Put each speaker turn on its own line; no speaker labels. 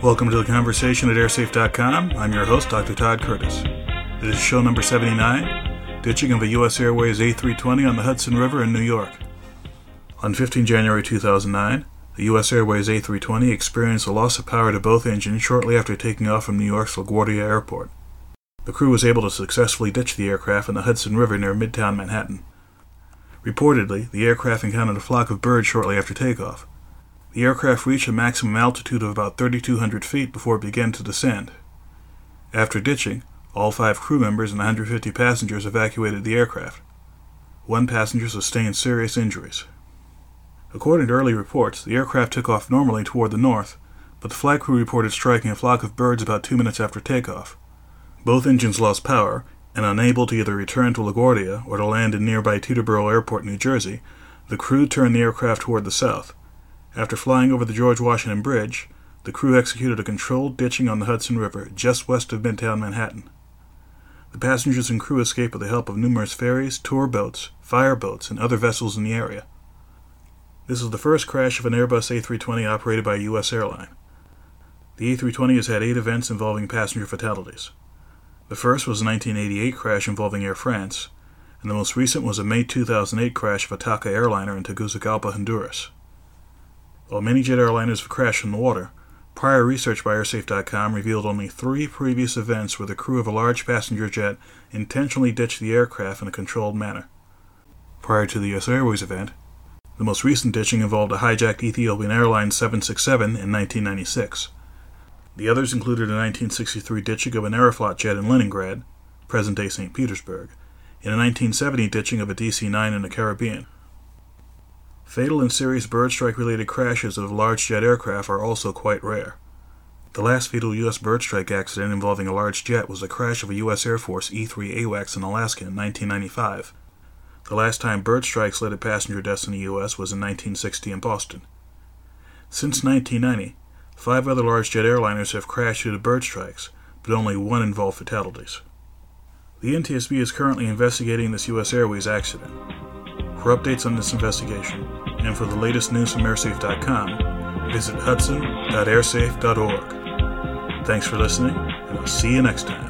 Welcome to the conversation at airsafe.com. I'm your host, Dr. Todd Curtis. This is show number 79 Ditching of a U.S. Airways A320 on the Hudson River in New York. On 15 January 2009, the U.S. Airways A320 experienced a loss of power to both engines shortly after taking off from New York's LaGuardia Airport. The crew was able to successfully ditch the aircraft in the Hudson River near Midtown Manhattan. Reportedly, the aircraft encountered a flock of birds shortly after takeoff. The aircraft reached a maximum altitude of about 3,200 feet before it began to descend. After ditching, all five crew members and 150 passengers evacuated the aircraft. One passenger sustained serious injuries. According to early reports, the aircraft took off normally toward the north, but the flight crew reported striking a flock of birds about two minutes after takeoff. Both engines lost power, and unable to either return to LaGuardia or to land in nearby Teterboro Airport, New Jersey, the crew turned the aircraft toward the south. After flying over the George Washington Bridge, the crew executed a controlled ditching on the Hudson River just west of Midtown Manhattan. The passengers and crew escaped with the help of numerous ferries, tour boats, fire boats, and other vessels in the area. This is the first crash of an Airbus A320 operated by a U.S. airline. The A320 has had eight events involving passenger fatalities. The first was a 1988 crash involving Air France, and the most recent was a May 2008 crash of a TACA airliner in Tegucigalpa, Honduras. While many jet airliners have crashed in the water, prior research by AirSafe.com revealed only three previous events where the crew of a large passenger jet intentionally ditched the aircraft in a controlled manner. Prior to the US Airways event, the most recent ditching involved a hijacked Ethiopian Airlines 767 in 1996. The others included a 1963 ditching of an Aeroflot jet in Leningrad, present day St. Petersburg, and a 1970 ditching of a DC 9 in the Caribbean. Fatal and serious bird strike related crashes of large jet aircraft are also quite rare. The last fatal U.S. bird strike accident involving a large jet was the crash of a U.S. Air Force E 3 AWACS in Alaska in 1995. The last time bird strikes led to passenger deaths in the U.S. was in 1960 in Boston. Since 1990, five other large jet airliners have crashed due to bird strikes, but only one involved fatalities. The NTSB is currently investigating this U.S. Airways accident. For updates on this investigation, and for the latest news from airsafe.com, visit hudson.airsafe.org. Thanks for listening, and I'll see you next time.